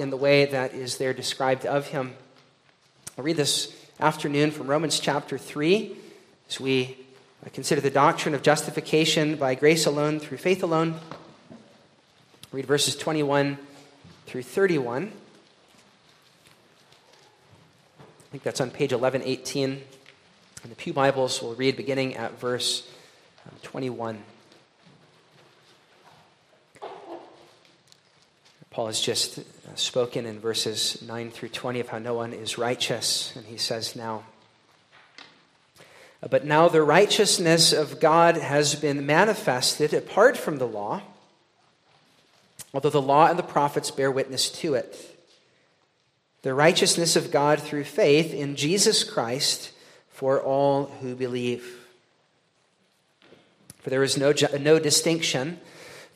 in the way that is there described of him. I'll read this afternoon from Romans chapter 3 as we consider the doctrine of justification by grace alone through faith alone. Read verses 21 through 31. I think that's on page 1118 in the Pew Bibles. We'll read beginning at verse um, 21. Paul has just uh, spoken in verses 9 through 20 of how no one is righteous, and he says now, But now the righteousness of God has been manifested apart from the law, although the law and the prophets bear witness to it the righteousness of God through faith in Jesus Christ for all who believe. For there is no, no distinction,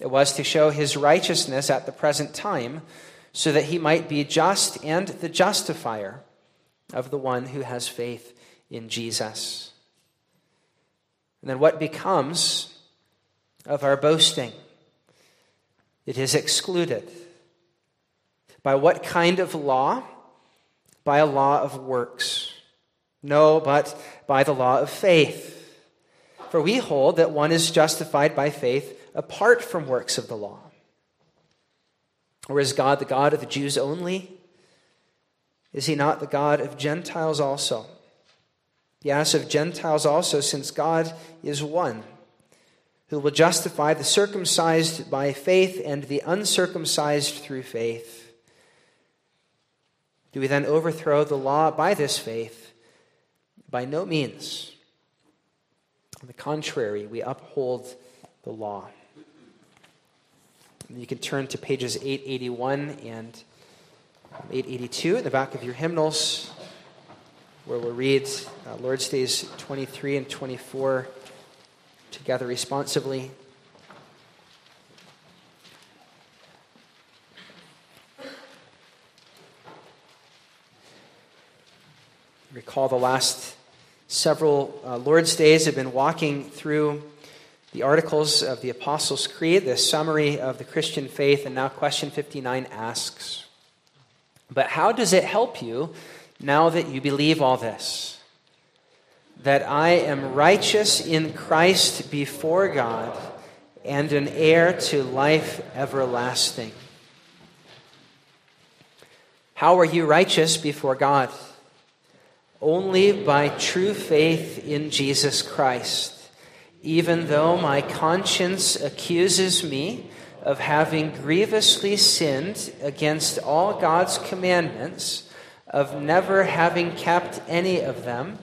It was to show his righteousness at the present time, so that he might be just and the justifier of the one who has faith in Jesus. And then what becomes of our boasting? It is excluded. By what kind of law? By a law of works. No, but by the law of faith. For we hold that one is justified by faith apart from works of the law. Or is God the God of the Jews only? Is he not the God of Gentiles also? Yes, of Gentiles also, since God is one, who will justify the circumcised by faith and the uncircumcised through faith. Do we then overthrow the law by this faith? By no means. On the contrary, we uphold the law. You can turn to pages 881 and 882 in the back of your hymnals, where we'll read uh, Lord's Days 23 and 24 together responsively. Recall the last several uh, Lord's Days have been walking through the articles of the Apostles' Creed, the summary of the Christian faith, and now question 59 asks But how does it help you now that you believe all this? That I am righteous in Christ before God and an heir to life everlasting. How are you righteous before God? only by true faith in Jesus Christ, even though my conscience accuses me of having grievously sinned against all God's commandments, of never having kept any of them,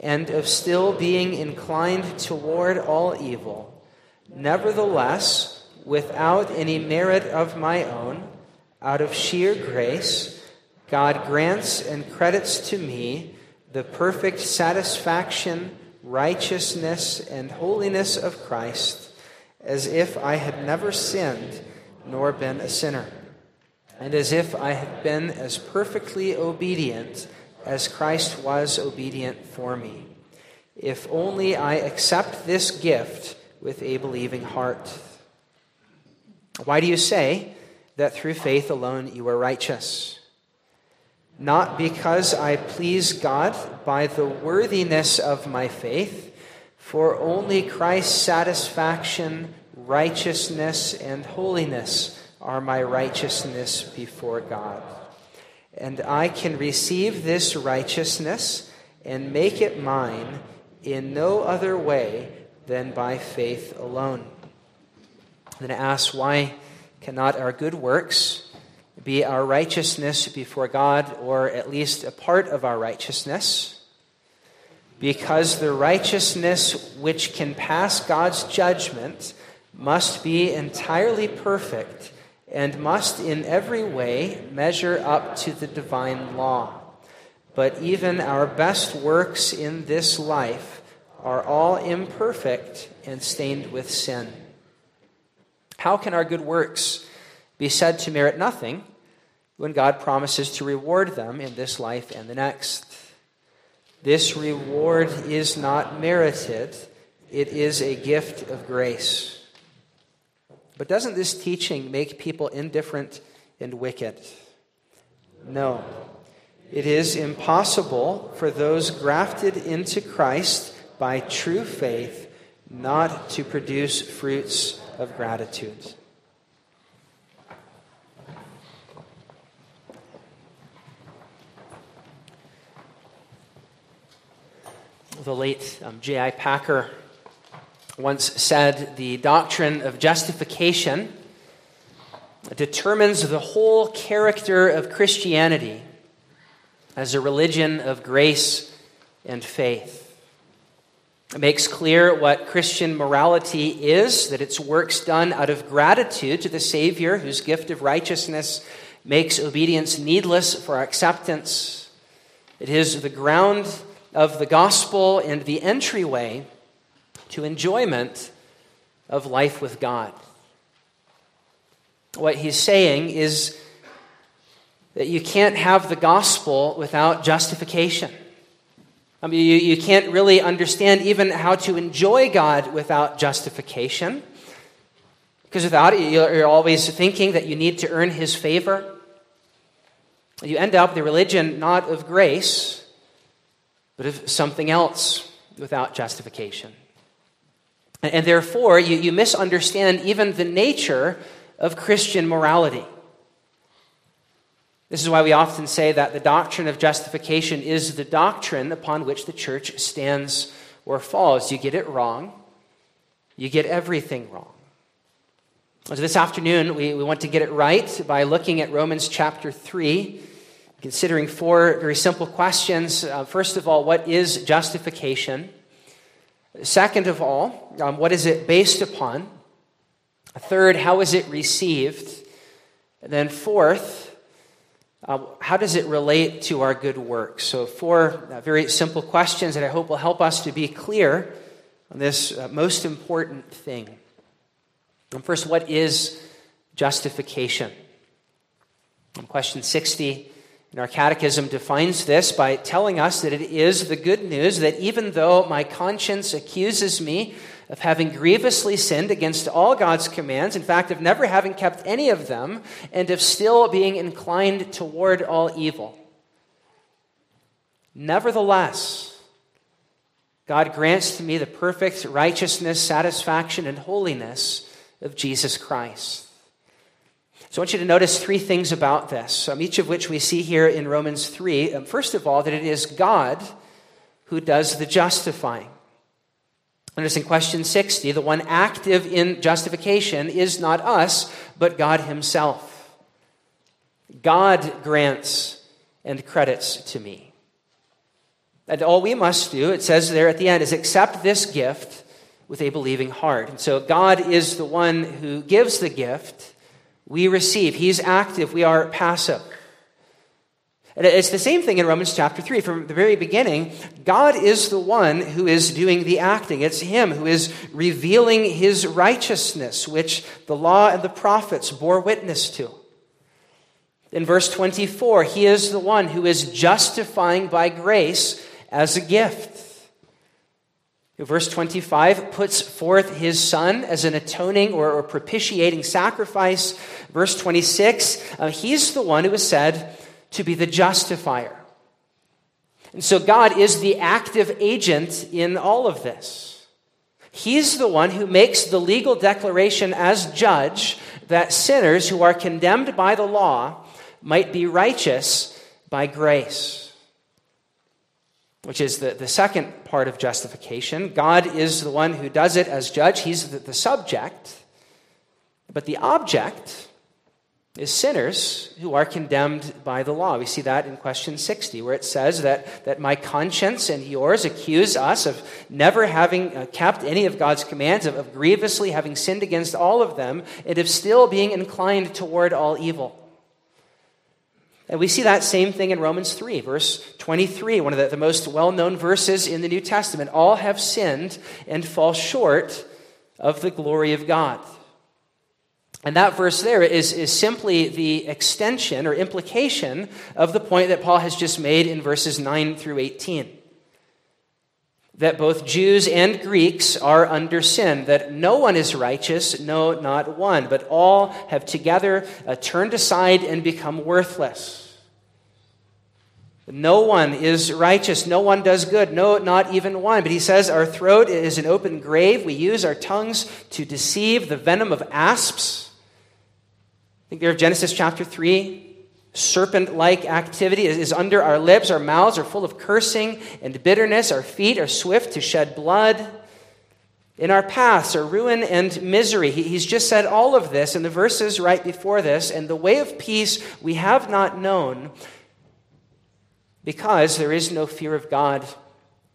and of still being inclined toward all evil. Nevertheless, without any merit of my own, out of sheer grace, God grants and credits to me the perfect satisfaction, righteousness, and holiness of Christ, as if I had never sinned nor been a sinner, and as if I had been as perfectly obedient as Christ was obedient for me. If only I accept this gift with a believing heart. Why do you say that through faith alone you are righteous? Not because I please God by the worthiness of my faith, for only Christ's satisfaction, righteousness, and holiness are my righteousness before God. And I can receive this righteousness and make it mine in no other way than by faith alone. Then I ask, why cannot our good works? Be our righteousness before God, or at least a part of our righteousness, because the righteousness which can pass God's judgment must be entirely perfect and must in every way measure up to the divine law. but even our best works in this life are all imperfect and stained with sin. How can our good works be said to merit nothing when God promises to reward them in this life and the next? This reward is not merited, it is a gift of grace. But doesn't this teaching make people indifferent and wicked? No. It is impossible for those grafted into Christ by true faith not to produce fruits of gratitude. The late um, J.I. Packer once said the doctrine of justification determines the whole character of Christianity as a religion of grace and faith. It makes clear what Christian morality is that it's works done out of gratitude to the Savior, whose gift of righteousness makes obedience needless for our acceptance. It is the ground of the gospel and the entryway to enjoyment of life with God. What he's saying is that you can't have the gospel without justification. I mean, you, you can't really understand even how to enjoy God without justification. Because without it, you're always thinking that you need to earn his favor. You end up the religion not of grace, but of something else without justification. And, therefore, you, you misunderstand even the nature of Christian morality. This is why we often say that the doctrine of justification is the doctrine upon which the church stands or falls. You get it wrong, you get everything wrong. So this afternoon, we, we want to get it right by looking at Romans chapter 3, considering four very simple questions. Uh, first of all, what is justification? Second of all, um, what is it based upon? Third, how is it received? And then fourth, uh, how does it relate to our good works? So, four uh, very simple questions that I hope will help us to be clear on this uh, most important thing. And first, what is justification? Question 60 in our catechism defines this by telling us that it is the good news that even though my conscience accuses me of having grievously sinned against all God's commands, in fact, of never having kept any of them, and of still being inclined toward all evil. Nevertheless, God grants to me the perfect righteousness, satisfaction, and holiness of Jesus Christ. So I want you to notice three things about this, um, each of which we see here in Romans 3. Um, first of all, that it is God who does the justifying. Notice in question 60, the one active in justification is not us, but God Himself. God grants and credits to me. And all we must do, it says there at the end, is accept this gift with a believing heart. And so God is the one who gives the gift, we receive. He's active, we are passive. It's the same thing in Romans chapter 3. From the very beginning, God is the one who is doing the acting. It's Him who is revealing His righteousness, which the law and the prophets bore witness to. In verse 24, He is the one who is justifying by grace as a gift. Verse 25 puts forth his son as an atoning or, propitiating sacrifice. Verse 26, uh, he's the one who is said to be the justifier. And so God is the active agent in all of this. He's the one who makes the legal declaration as judge that sinners who are condemned by the law might be righteous by grace. Which is the, the second part of justification. God is the one who does it as judge, He's the, the subject. But the object is sinners who are condemned by the law. We see that in question 60, where it says that, that my conscience and yours accuse us of never having uh, kept any of God's commands, of, of grievously having sinned against all of them, and of still being inclined toward all evil. And we see that same thing in Romans 3, verse 23, one of the, the most well known verses in the New Testament. All have sinned and fall short of the glory of God. And that verse there is, is simply the extension or implication of the point that Paul has just made in verses 9 through 18 that both Jews and Greeks are under sin, that no one is righteous, no, not one, but all have together uh, turned aside and become worthless. No one is righteous. No one does good. No, not even one. But he says our throat is an open grave. We use our tongues to deceive the venom of asps. Think there of Genesis chapter 3 serpent like activity is under our lips. Our mouths are full of cursing and bitterness. Our feet are swift to shed blood. In our paths are ruin and misery. He's just said all of this in the verses right before this. And the way of peace we have not known because there is no fear of God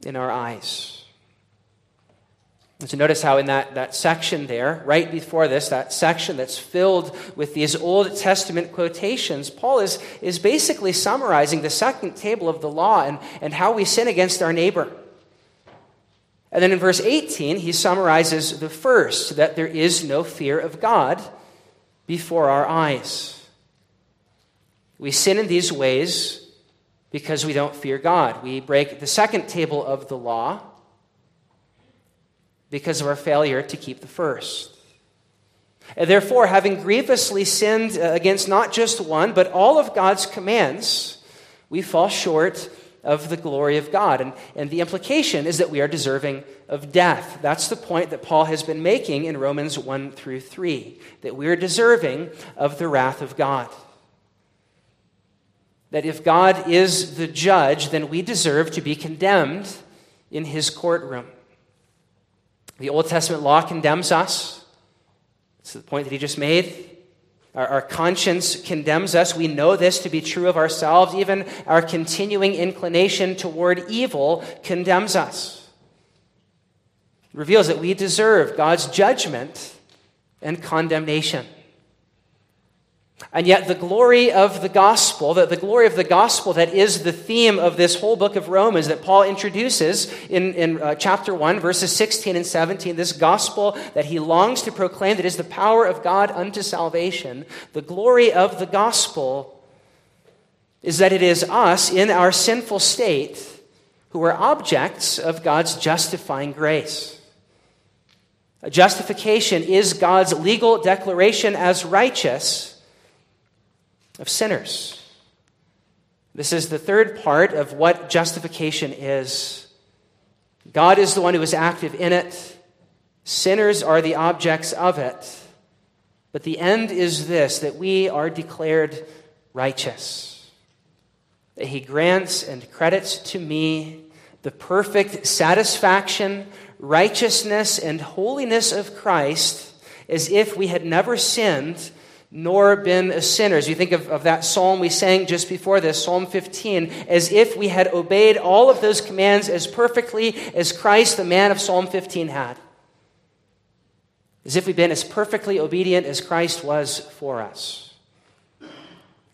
in our eyes. So notice how in that, that section there, right before this, that section that's filled with these Old Testament quotations, Paul is, is basically summarizing the second table of the law and, and how we sin against our neighbor. And then in verse 18, he summarizes the first, that there is no fear of God before our eyes. We sin in these ways because we don't fear God. We break the second table of the law because of our failure to keep the first. And therefore, having grievously sinned uh, against not just one, but all of God's commands, we fall short of the glory of God. And, and the implication is that we are deserving of death. That's the point that Paul has been making in Romans 1 through 3, that we are deserving of the wrath of God. That if God is the judge, then we deserve to be condemned in his courtroom. The Old Testament law condemns us. It's the point that he just made. Our, our, conscience condemns us. We know this to be true of ourselves. Even our continuing inclination toward evil condemns us. It reveals that we deserve God's judgment and condemnation. And yet, the glory of the gospel, that the glory of the gospel that is the theme of this whole book of Romans that Paul introduces in, in uh, chapter 1, verses 16 and 17, this gospel that he longs to proclaim that is the power of God unto salvation, the glory of the gospel is that it is us in our sinful state who are objects of God's justifying grace. Justification is God's legal declaration as righteous of sinners. This is the third part of what justification is. God is the one who is active in it, sinners are the objects of it. But the end is this that we are declared righteous. That He grants and credits to me the perfect satisfaction, righteousness, and holiness of Christ as if we had never sinned nor been sinners. You think of, of that psalm we sang just before this, Psalm 15, as if we had obeyed all of those commands as perfectly as Christ, the man of Psalm 15, had. As if we'd been as perfectly obedient as Christ was for us.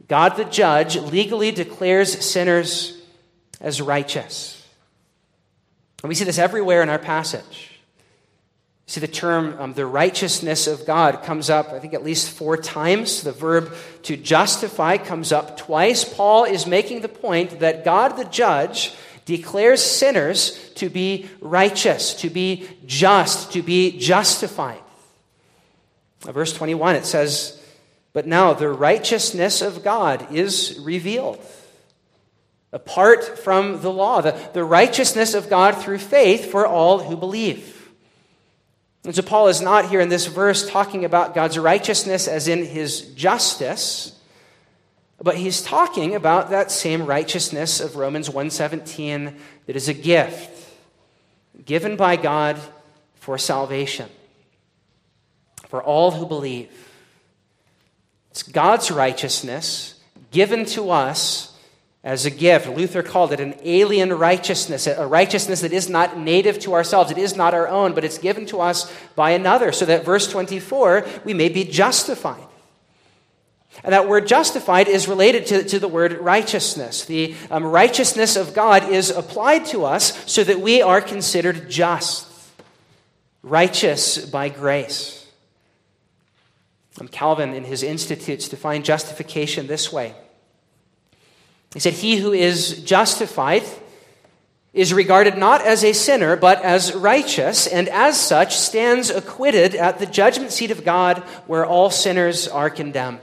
God the judge legally declares sinners as righteous. And we see this everywhere in our passage. See, the term um, the righteousness of God comes up, I think, at least four times. The verb to justify comes up twice. Paul is making the point that God the judge declares sinners to be righteous, to be just, to be justified. verse 21, it says, But now the righteousness of God is revealed. Apart from the law, the, the righteousness of God through faith for all who believe. And so Paul is not here in this verse talking about God's righteousness as in his justice, but he's talking about that same righteousness of Romans 1:17 that is a gift given by God for salvation for all who believe. It's God's righteousness given to us as a gift. Luther called it an alien righteousness, a righteousness that is not native to ourselves. It is not our own, but it's given to us by another, so that verse 24, we may be justified. And that word justified is related to, to the word righteousness. The um, righteousness of God is applied to us so that we are considered just, righteous by grace. Um, Calvin, in his Institutes, defined justification this way He said, He who is justified is regarded not as a sinner, but as righteous, and as such stands acquitted at the judgment seat of God where all sinners are condemned.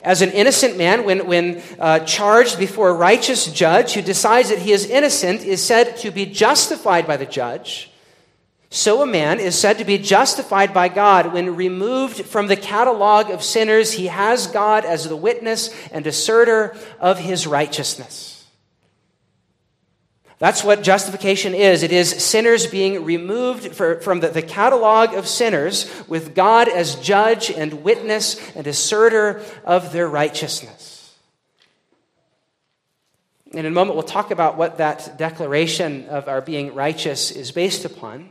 As an innocent man, when, when uh, charged before a righteous judge who decides that he is innocent, is said to be justified by the judge, so a man is said to be justified by God when removed from the catalog of sinners, he has God as the witness and asserter of his righteousness. That's what justification is. It is sinners being removed for, from the, the catalog of sinners with God as judge and witness and asserter of their righteousness. And in a moment, we'll talk about what that declaration of our being righteous is based upon.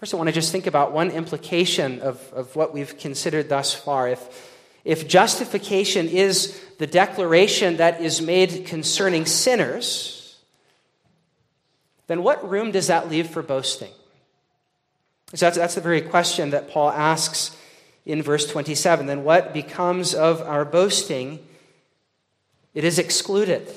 First, I want to just think about one implication of, of what we've considered thus far. If, if justification is the declaration that is made concerning sinners, then what room does that leave for boasting? So that's, that's the very question that Paul asks in verse 27. Then what becomes of our boasting? It is excluded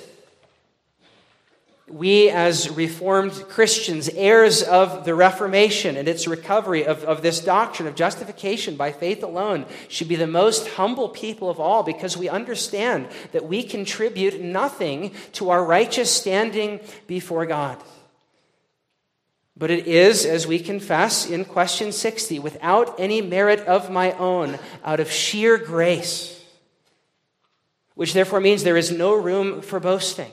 we, as Reformed Christians, heirs of the Reformation and its recovery of, of this doctrine of justification by faith alone, should be the most humble people of all because we understand that we contribute nothing to our righteous standing before God. But it is, as we confess in question 60, without any merit of my own, out of sheer grace, which therefore means there is no room for boasting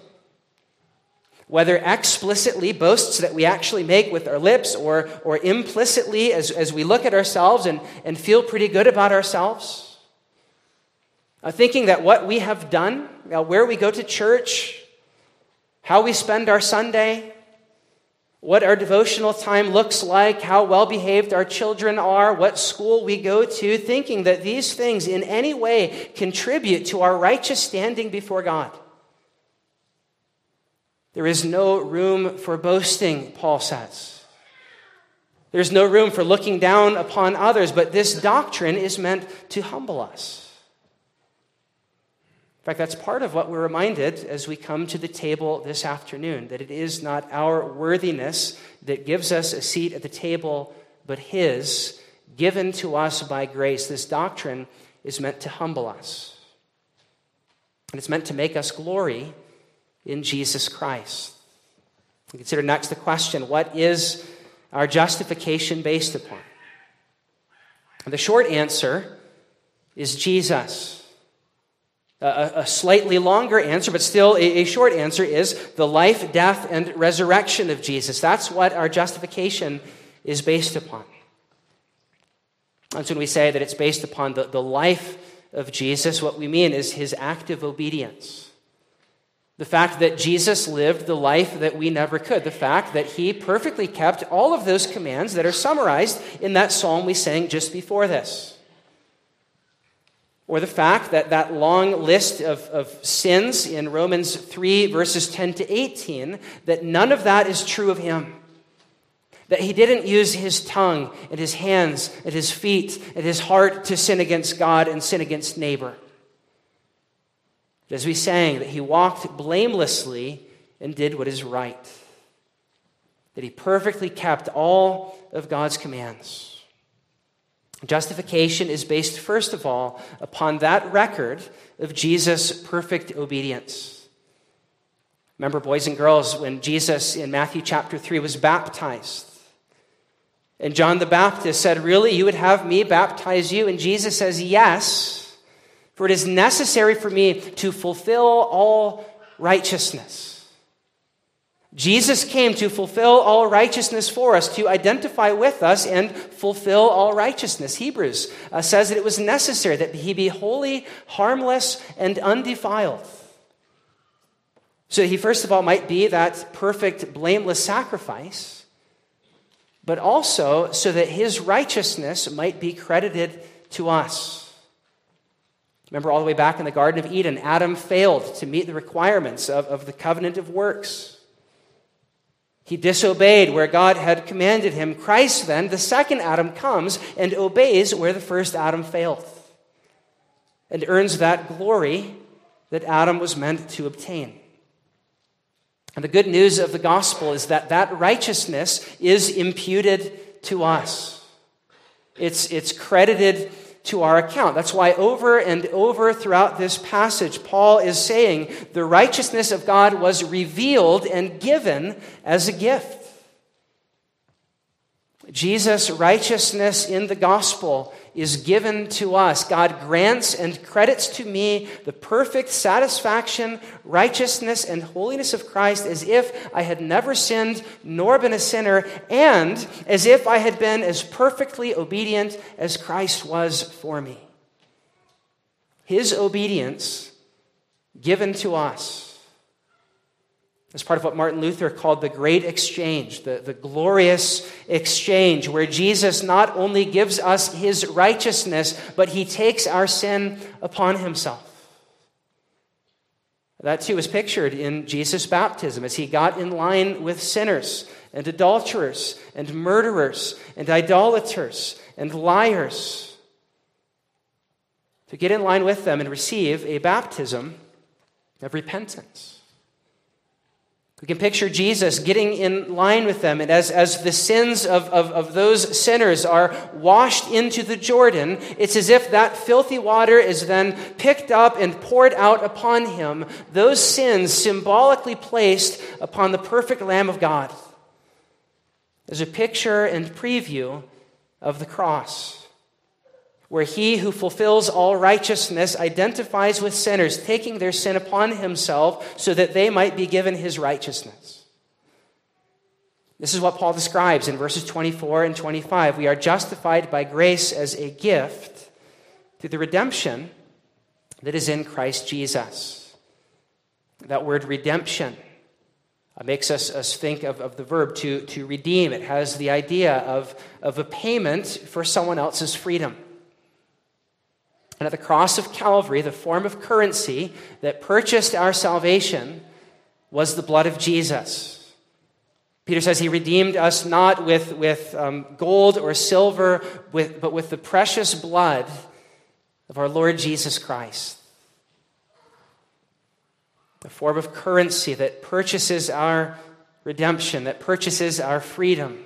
whether explicitly boasts that we actually make with our lips or, or implicitly as, as we look at ourselves and, and feel pretty good about ourselves. Uh, thinking that what we have done, uh, where we go to church, how we spend our Sunday, what our devotional time looks like, how well behaved our children are, what school we go to, thinking that these things in any way contribute to our righteous standing before God. There is no room for boasting, Paul says. There's no room for looking down upon others, but this doctrine is meant to humble us. In fact, that's part of what we're reminded as we come to the table this afternoon that it is not our worthiness that gives us a seat at the table, but His given to us by grace. This doctrine is meant to humble us, and it's meant to make us glory in Jesus Christ. We consider next the question what is our justification based upon? And the short answer is Jesus. A, a slightly longer answer, but still a, a short answer, is the life, death, and resurrection of Jesus. That's what our justification is based upon. That's when we say that it's based upon the, the life of Jesus, what we mean is his active obedience. The fact that Jesus lived the life that we never could. The fact that he perfectly kept all of those commands that are summarized in that psalm we sang just before this. Or the fact that that long list of, of sins in Romans 3, verses 10 to 18, that none of that is true of him. That he didn't use his tongue and his hands and his feet and his heart to sin against God and sin against neighbor. As we sang, that he walked blamelessly and did what is right, that he perfectly kept all of God's commands. Justification is based, first of all, upon that record of Jesus' perfect obedience. Remember, boys and girls, when Jesus in Matthew chapter 3 was baptized, and John the Baptist said, Really, you would have me baptize you? And Jesus says, Yes for it is necessary for me to fulfill all righteousness. Jesus came to fulfill all righteousness for us, to identify with us and fulfill all righteousness. Hebrews uh, says that it was necessary that he be holy, harmless, and undefiled. So he, first of all, might be that perfect, blameless sacrifice, but also so that his righteousness might be credited to us. Remember, all the way back in the Garden of Eden, Adam failed to meet the requirements of, of the covenant of works. He disobeyed where God had commanded him. Christ, then, the second Adam, comes and obeys where the first Adam failed and earns that glory that Adam was meant to obtain. And the good news of the gospel is that that righteousness is imputed to us. It's, it's credited to our account. That's why over and over throughout this passage, Paul is saying the righteousness of God was revealed and given as a gift. Jesus' righteousness in the gospel is given to us. God grants and credits to me the perfect satisfaction, righteousness, and holiness of Christ as if I had never sinned nor been a sinner, and as if I had been as perfectly obedient as Christ was for me. His obedience given to us as part of what Martin Luther called the great exchange, the, the glorious exchange, where Jesus not only gives us his righteousness, but he takes our sin upon himself. That too is pictured in Jesus' baptism as he got in line with sinners and adulterers and murderers and idolaters and liars. To get in line with them and receive a baptism of repentance. We can picture Jesus getting in line with them, and as, as the sins of, of, of those sinners are washed into the Jordan, it's as if that filthy water is then picked up and poured out upon him, those sins symbolically placed upon the perfect Lamb of God. As a picture and preview of the cross where he who fulfills all righteousness identifies with sinners, taking their sin upon himself so that they might be given his righteousness. This is what Paul describes in verses 24 and 25. We are justified by grace as a gift through the redemption that is in Christ Jesus. That word redemption uh, makes us, us think of, of the verb to, to redeem. It has the idea of, of a payment for someone else's freedom. And at the cross of Calvary, the form of currency that purchased our salvation was the blood of Jesus. Peter says he redeemed us not with, with um, gold or silver, with, but with the precious blood of our Lord Jesus Christ. The form of currency that purchases our redemption, that purchases our freedom,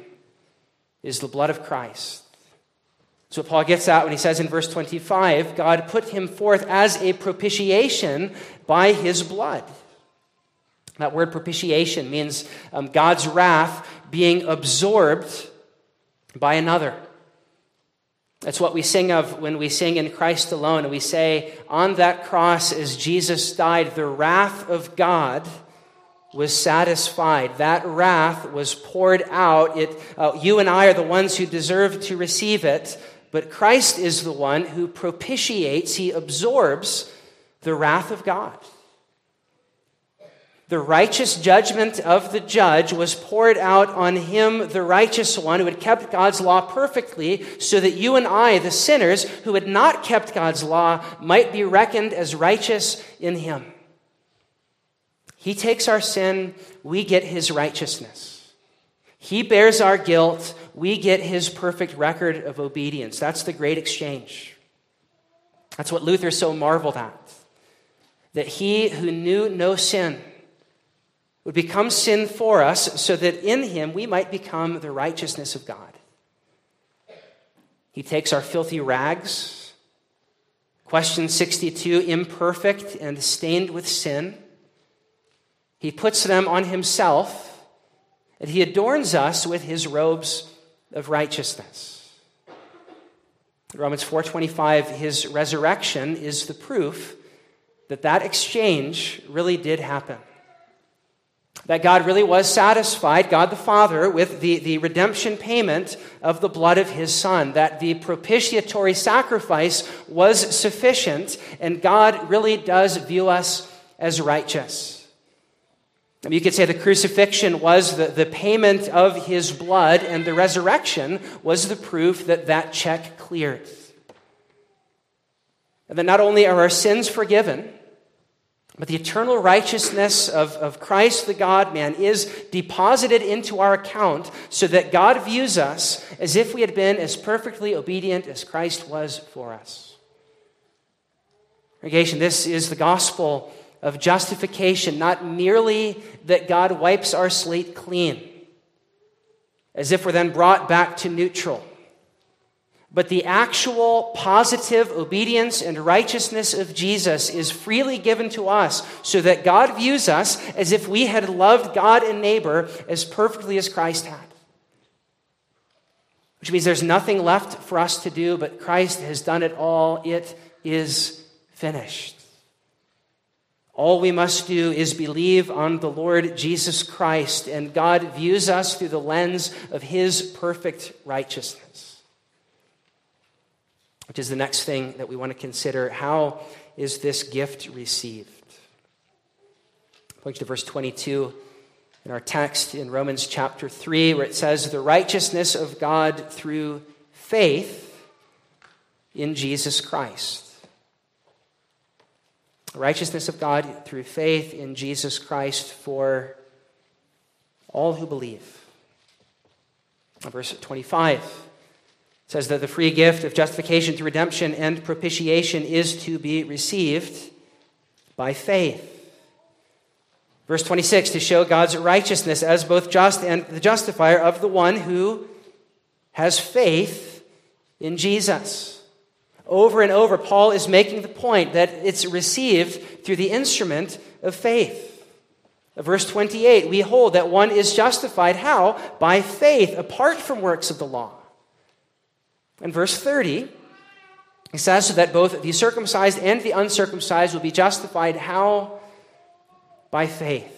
is the blood of Christ. So Paul gets at when he says in verse 25, God put him forth as a propitiation by his blood. That word propitiation means um, God's wrath being absorbed by another. That's what we sing of when we sing in Christ alone. And we say, On that cross, as Jesus died, the wrath of God was satisfied. That wrath was poured out. It, uh, you and I are the ones who deserve to receive it. But Christ is the one who propitiates, he absorbs the wrath of God. The righteous judgment of the judge was poured out on him, the righteous one, who had kept God's law perfectly, so that you and I, the sinners who had not kept God's law, might be reckoned as righteous in him. He takes our sin, we get his righteousness. He bears our guilt, we get his perfect record of obedience. That's the great exchange. That's what Luther so marveled at. That he who knew no sin would become sin for us so that in him we might become the righteousness of God. He takes our filthy rags, question 62, imperfect and stained with sin. He puts them on himself, and he adorns us with his robes of righteousness. Romans 4:25 his resurrection is the proof that that exchange really did happen. That God really was satisfied, God the Father, with the, the redemption payment of the blood of his Son. That the propitiatory sacrifice was sufficient, and God really does view us as righteous. You could say the crucifixion was the, the payment of his blood, and the resurrection was the proof that that check cleared. And that not only are our sins forgiven, but the eternal righteousness of, of Christ, the God man, is deposited into our account so that God views us as if we had been as perfectly obedient as Christ was for us. Congregation, this is the gospel of justification, not merely that God wipes our slate clean, as if we're then brought back to neutral but the actual positive obedience and righteousness of Jesus is freely given to us so that God views us as if we had loved God and neighbor as perfectly as Christ had. Which means there's nothing left for us to do, but Christ has done it all. It is finished. All we must do is believe on the Lord Jesus Christ, and God views us through the lens of his perfect righteousness which is the next thing that we want to consider. How is this gift received? Point you to verse 22 in our text in Romans chapter 3, where it says, The righteousness of God through faith in Jesus Christ. Righteousness of God through faith in Jesus Christ for all who believe. Verse 25 says that the free gift of justification through redemption and propitiation is to be received by faith. Verse 26 to show God's righteousness as both just and the justifier of the one who has faith in Jesus. Over and over, Paul is making the point that it's received through the instrument of faith. Verse 28 we hold that one is justified how? By faith, apart from works of the law. In verse 30, he says so that both the circumcised and the uncircumcised will be justified. How? By faith.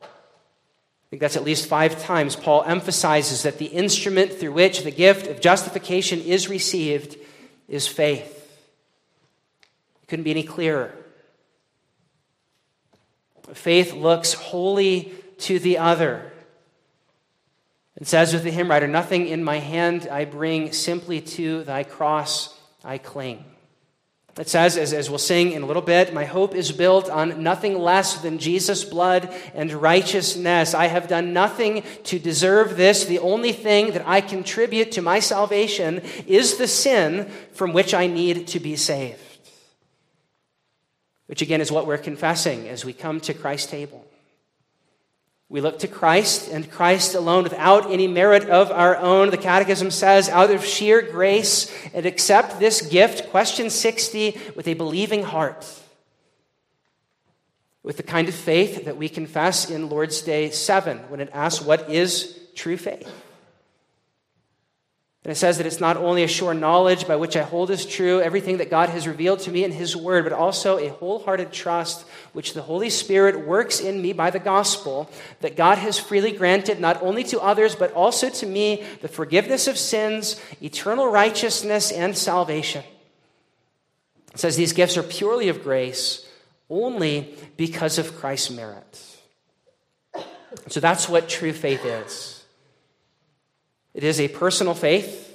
I think that's at least five times Paul emphasizes that the instrument through which the gift of justification is received is faith. It couldn't be any clearer. Faith looks wholly to the other. It says with the hymn writer, Nothing in my hand I bring, simply to thy cross I cling. It says, as, as we'll sing in a little bit, my hope is built on nothing less than Jesus' blood and righteousness. I have done nothing to deserve this. The only thing that I contribute to my salvation is the sin from which I need to be saved. Which again is what we're confessing as we come to Christ's table. We look to Christ and Christ alone without any merit of our own. The Catechism says, out of sheer grace, and accept this gift, question 60, with a believing heart. With the kind of faith that we confess in Lord's Day 7 when it asks, What is true faith? And it says that it's not only a sure knowledge by which I hold as true everything that God has revealed to me in His Word, but also a wholehearted trust which the Holy Spirit works in me by the gospel that God has freely granted not only to others, but also to me the forgiveness of sins, eternal righteousness, and salvation. It says these gifts are purely of grace only because of Christ's merit. So that's what true faith is. It is a personal faith.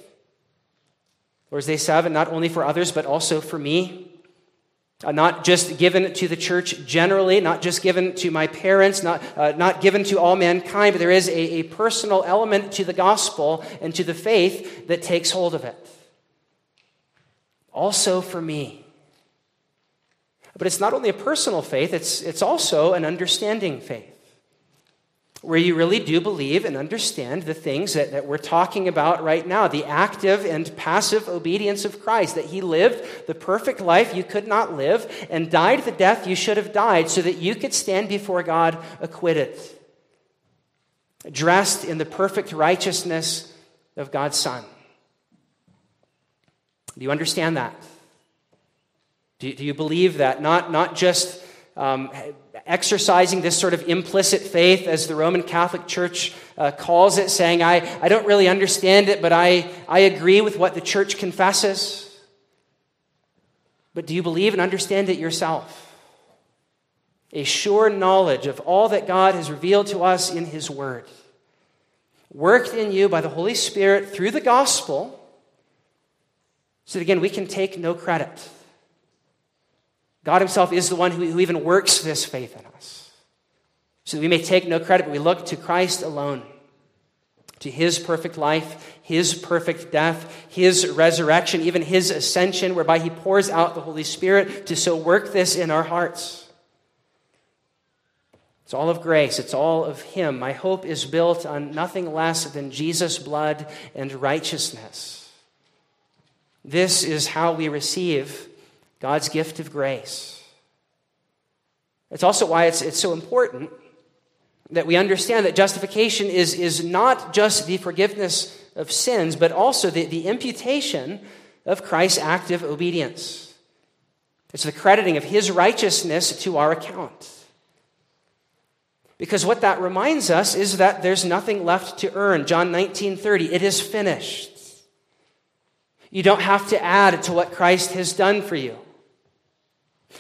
Lord's Day 7, not only for others, but also for me. Uh, not just given to the church generally, not just given to my parents, not, uh, not given to all mankind, but there is a, a personal element to the gospel and to the faith that takes hold of it. Also for me. But it's not only a personal faith, it's, it's also an understanding faith where you really do believe and understand the things that, that we're talking about right now the active and passive obedience of Christ, that He lived the perfect life you could not live and died the death you should have died so that you could stand before God acquitted, dressed in the perfect righteousness of God's Son. Do you understand that? Do, do you believe that? Not, not just um, exercising this sort of implicit faith, as the Roman Catholic Church uh, calls it, saying, I, I don't really understand it, but I, I agree with what the church confesses. But do you believe and understand it yourself? A sure knowledge of all that God has revealed to us in His Word, worked in you by the Holy Spirit through the gospel, so that again we can take no credit God Himself is the one who, who even works this faith in us. So that we may take no credit, but we look to Christ alone, to His perfect life, His perfect death, His resurrection, even His ascension, whereby He pours out the Holy Spirit to so work this in our hearts. It's all of grace. It's all of Him. My hope is built on nothing less than Jesus' blood and righteousness. This is how we receive God's gift of grace. It's also why it's, it's so important that we understand that justification is, is not just the forgiveness of sins, but also the, the imputation of Christ's active obedience. It's the crediting of his righteousness to our account. Because what that reminds us is that there's nothing left to earn. John 19 30, it is finished. You don't have to add to what Christ has done for you.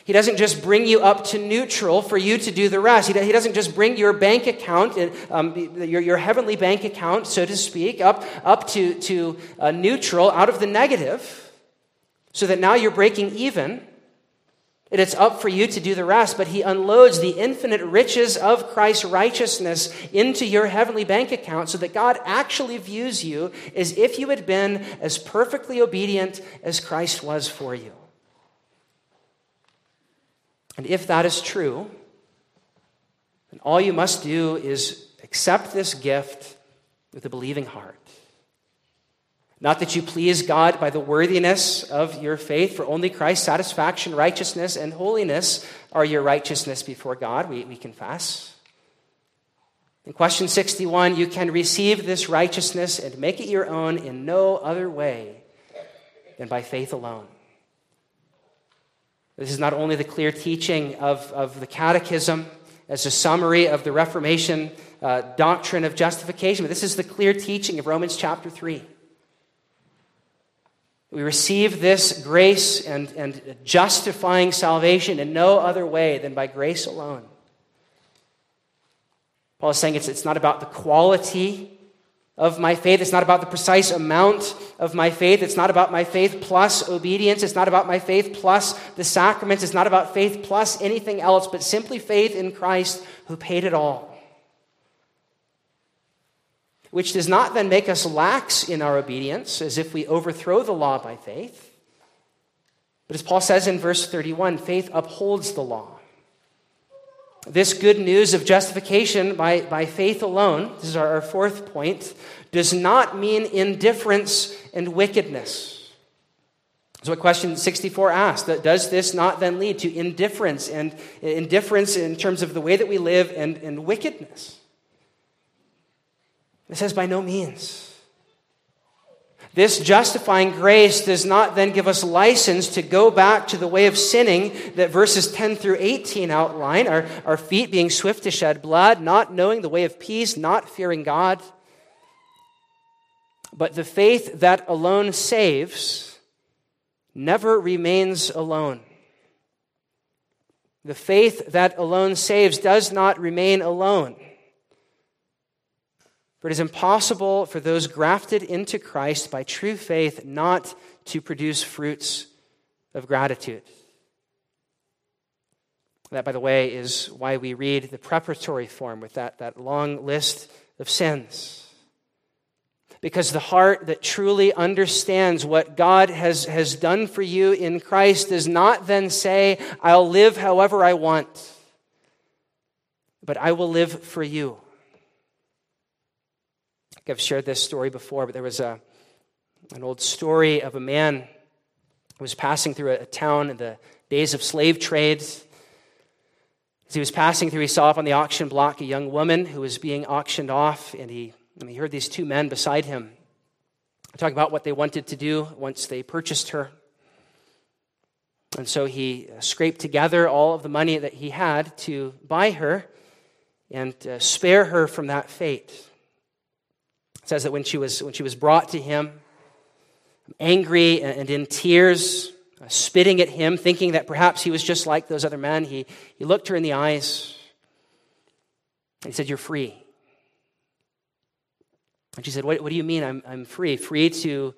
He doesn't just bring you up to neutral for you to do the rest. He doesn't just bring your bank account, um, your, your heavenly bank account, so to speak, up, up to, to uh, neutral, out of the negative, so that now you're breaking even. And it's up for you to do the rest, but he unloads the infinite riches of Christ's righteousness into your heavenly bank account so that God actually views you as if you had been as perfectly obedient as Christ was for you. And if that is true, then all you must do is accept this gift with a believing heart. Not that you please God by the worthiness of your faith, for only Christ's satisfaction, righteousness, and holiness are your righteousness before God, we, we confess. In question 61, you can receive this righteousness and make it your own in no other way than by faith alone. This is not only the clear teaching of, of the Catechism as a summary of the Reformation uh, doctrine of justification, but this is the clear teaching of Romans chapter 3. We receive this grace and, and justifying salvation in no other way than by grace alone. Paul is saying it's, it's not about the quality of my faith. It's not about the precise amount of my faith. It's not about my faith plus obedience. It's not about my faith plus the sacraments. It's not about faith plus anything else, but simply faith in Christ who paid it all. Which does not then make us lax in our obedience, as if we overthrow the law by faith. But as Paul says in verse 31, faith upholds the law. This good news of justification by, by faith alone, this is our, our fourth point, does not mean indifference and wickedness. That's what question 64 asks. Does this not then lead to indifference and indifference in terms of the way that we live and, and wickedness? It says, by no means. This justifying grace does not then give us license to go back to the way of sinning that verses 10 through 18 outline our, our feet being swift to shed blood, not knowing the way of peace, not fearing God. But the faith that alone saves never remains alone. The faith that alone saves does not remain alone. For it is impossible for those grafted into Christ by true faith not to produce fruits of gratitude. That, by the way, is why we read the preparatory form with that, that long list of sins. Because the heart that truly understands what God has, has done for you in Christ does not then say, I'll live however I want, but I will live for you. I've shared this story before, but there was a, an old story of a man who was passing through a, a town in the days of slave trades. As he was passing through, he saw up on the auction block a young woman who was being auctioned off, and he, and he heard these two men beside him talking about what they wanted to do once they purchased her. And so he scraped together all of the money that he had to buy her and uh, spare her from that fate. It says that when she was, when she was brought to him, angry and in tears, uh, spitting at him, thinking that perhaps he was just like those other men, he, he looked her in the eyes and he said, You're free. And she said, What, what do you mean I'm, I'm free? Free to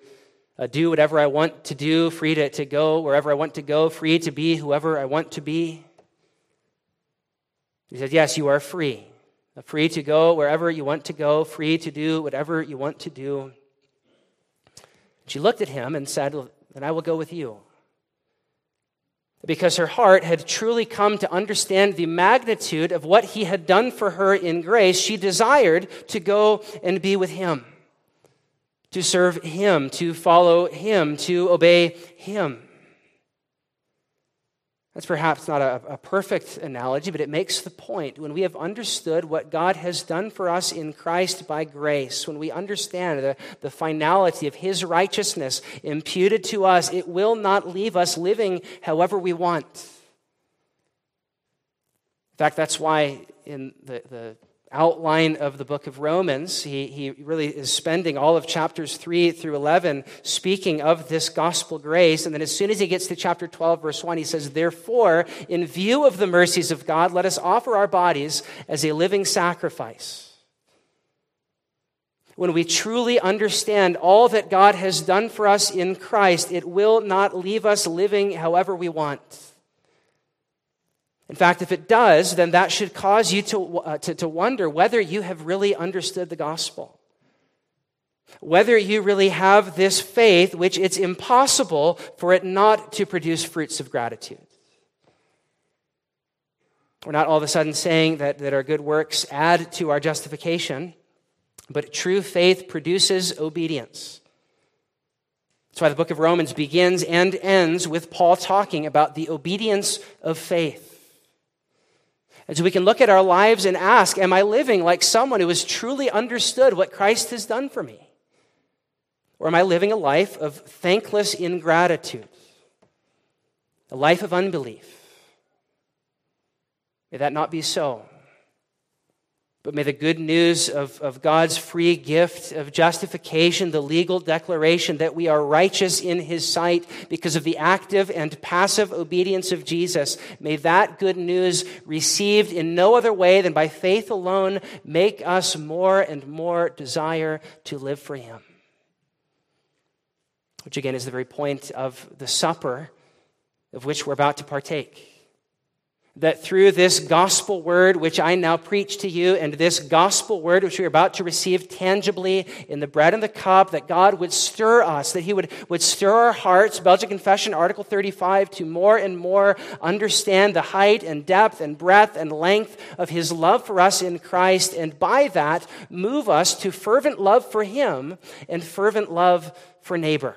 uh, do whatever I want to do, free to, to go wherever I want to go, free to be whoever I want to be? He said, Yes, you are free. Uh, free to go wherever you want to go, free to do whatever you want to do. She looked at him and said, Then I will go with you. Because her heart had truly come to understand the magnitude of what he had done for her in grace, she desired to go and be with him to serve Him, to follow Him, to obey Him. That's perhaps not a, a, perfect analogy, but it makes the point. When we have understood what God has done for us in Christ by grace, when we understand the, the finality of His righteousness imputed to us, it will not leave us living however we want. In fact, that's why in the, the outline of the book of Romans. He, he really is spending all of chapters 3 through 11 speaking of this gospel grace. And then as soon as he gets to chapter 12, verse 1, he says, Therefore, in view of the mercies of God, let us offer our bodies as a living sacrifice. When we truly understand all that God has done for us in Christ, it will not leave us living however we want. In fact, if it does, then that should cause you to, uh, to, to wonder whether you have really understood the gospel. Whether you really have this faith, which it's impossible for it not to produce fruits of gratitude. We're not all of a sudden saying that, that our good works add to our justification, but true faith produces obedience. That's why the book of Romans begins and ends with Paul talking about the obedience of faith. And so we can look at our lives and ask, Am I living like someone who has truly understood what Christ has done for me? Or am I living a life of thankless ingratitude? A life of unbelief? May that not be so. But may the good news of, of God's free gift of justification, the legal declaration that we are righteous in His sight because of the active and passive obedience of Jesus, may that good news, received in no other way than by faith alone, make us more and more desire to live for Him. Which again is the very point of the supper of which we're about to partake that through this gospel word, which I now preach to you, and this gospel word, which we're about to receive tangibly in the bread and the cup, that God would stir us, that He would, would stir our hearts, Belgic Confession, Article 35, to more and more understand the height and depth and breadth and length of His love for us in Christ, and by that, move us to fervent love for Him and fervent love for neighbor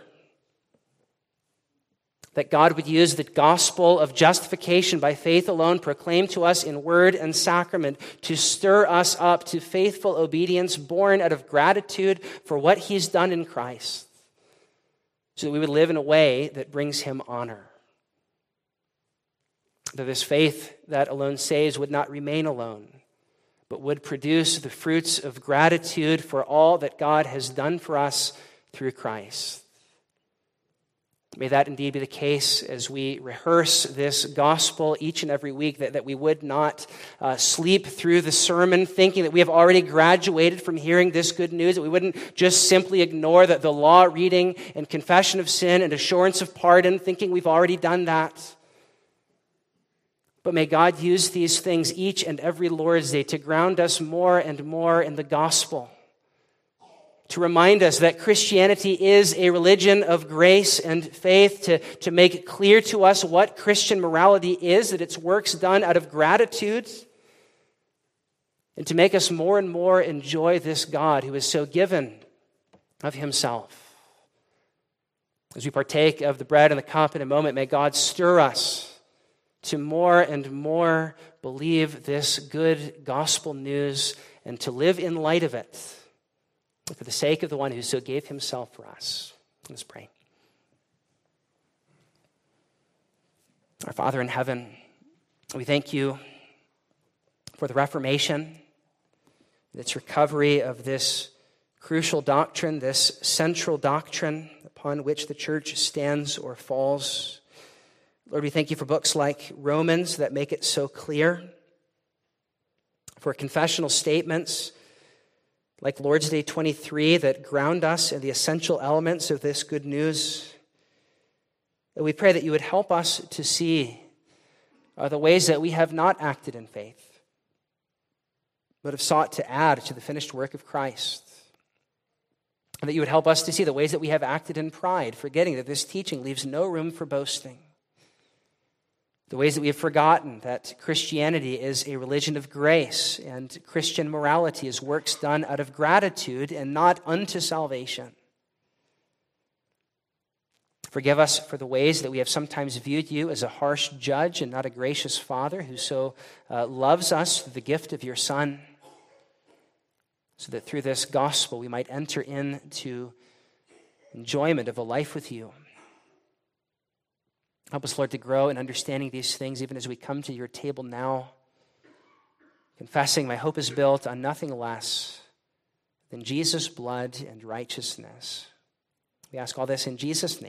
that God would use the gospel of justification by faith alone proclaimed to us in word and sacrament to stir us up to faithful obedience born out of gratitude for what he's done in Christ, so that we would live in a way that brings him honor. That this faith that alone saves would not remain alone, but would produce the fruits of gratitude for all that God has done for us through Christ. May that indeed be the case as we rehearse this gospel each and every week, that, that we would not uh, sleep through the sermon thinking that we have already graduated from hearing this good news, that we wouldn't just simply ignore the, the law reading and confession of sin and assurance of pardon, thinking we've already done that. But may God use these things each and every Lord's Day to ground us more and more in the gospel to remind us that Christianity is a religion of grace and faith, to, to make clear to us what Christian morality is, that it's works done out of gratitude, and to make us more and more enjoy this God who is so given of himself. As we partake of the bread and the cup in a moment, may God stir us to more and more believe this good gospel news and to live in light of it for the sake of the one who so gave himself for us. Let's pray. Our Father in heaven, we thank you for the Reformation, its recovery of this crucial doctrine, this central doctrine upon which the church stands or falls. Lord, we thank you for books like Romans that make it so clear, for confessional statements like Lord's Day 23 that ground us in the essential elements of this good news. That we pray that you would help us to see uh, the ways that we have not acted in faith, but have sought to add to the finished work of Christ. And that you would help us to see the ways that we have acted in pride, forgetting that this teaching leaves no room for boasting. The ways that we have forgotten that Christianity is a religion of grace and Christian morality is works done out of gratitude and not unto salvation. Forgive us for the ways that we have sometimes viewed you as a harsh judge and not a gracious father who so uh, loves us through the gift of your Son, so that through this gospel we might enter into enjoyment of a life with you. Help us, Lord, to grow in understanding these things even as we come to your table now, confessing my hope is built on nothing less than Jesus' blood and righteousness. We ask all this in Jesus' name.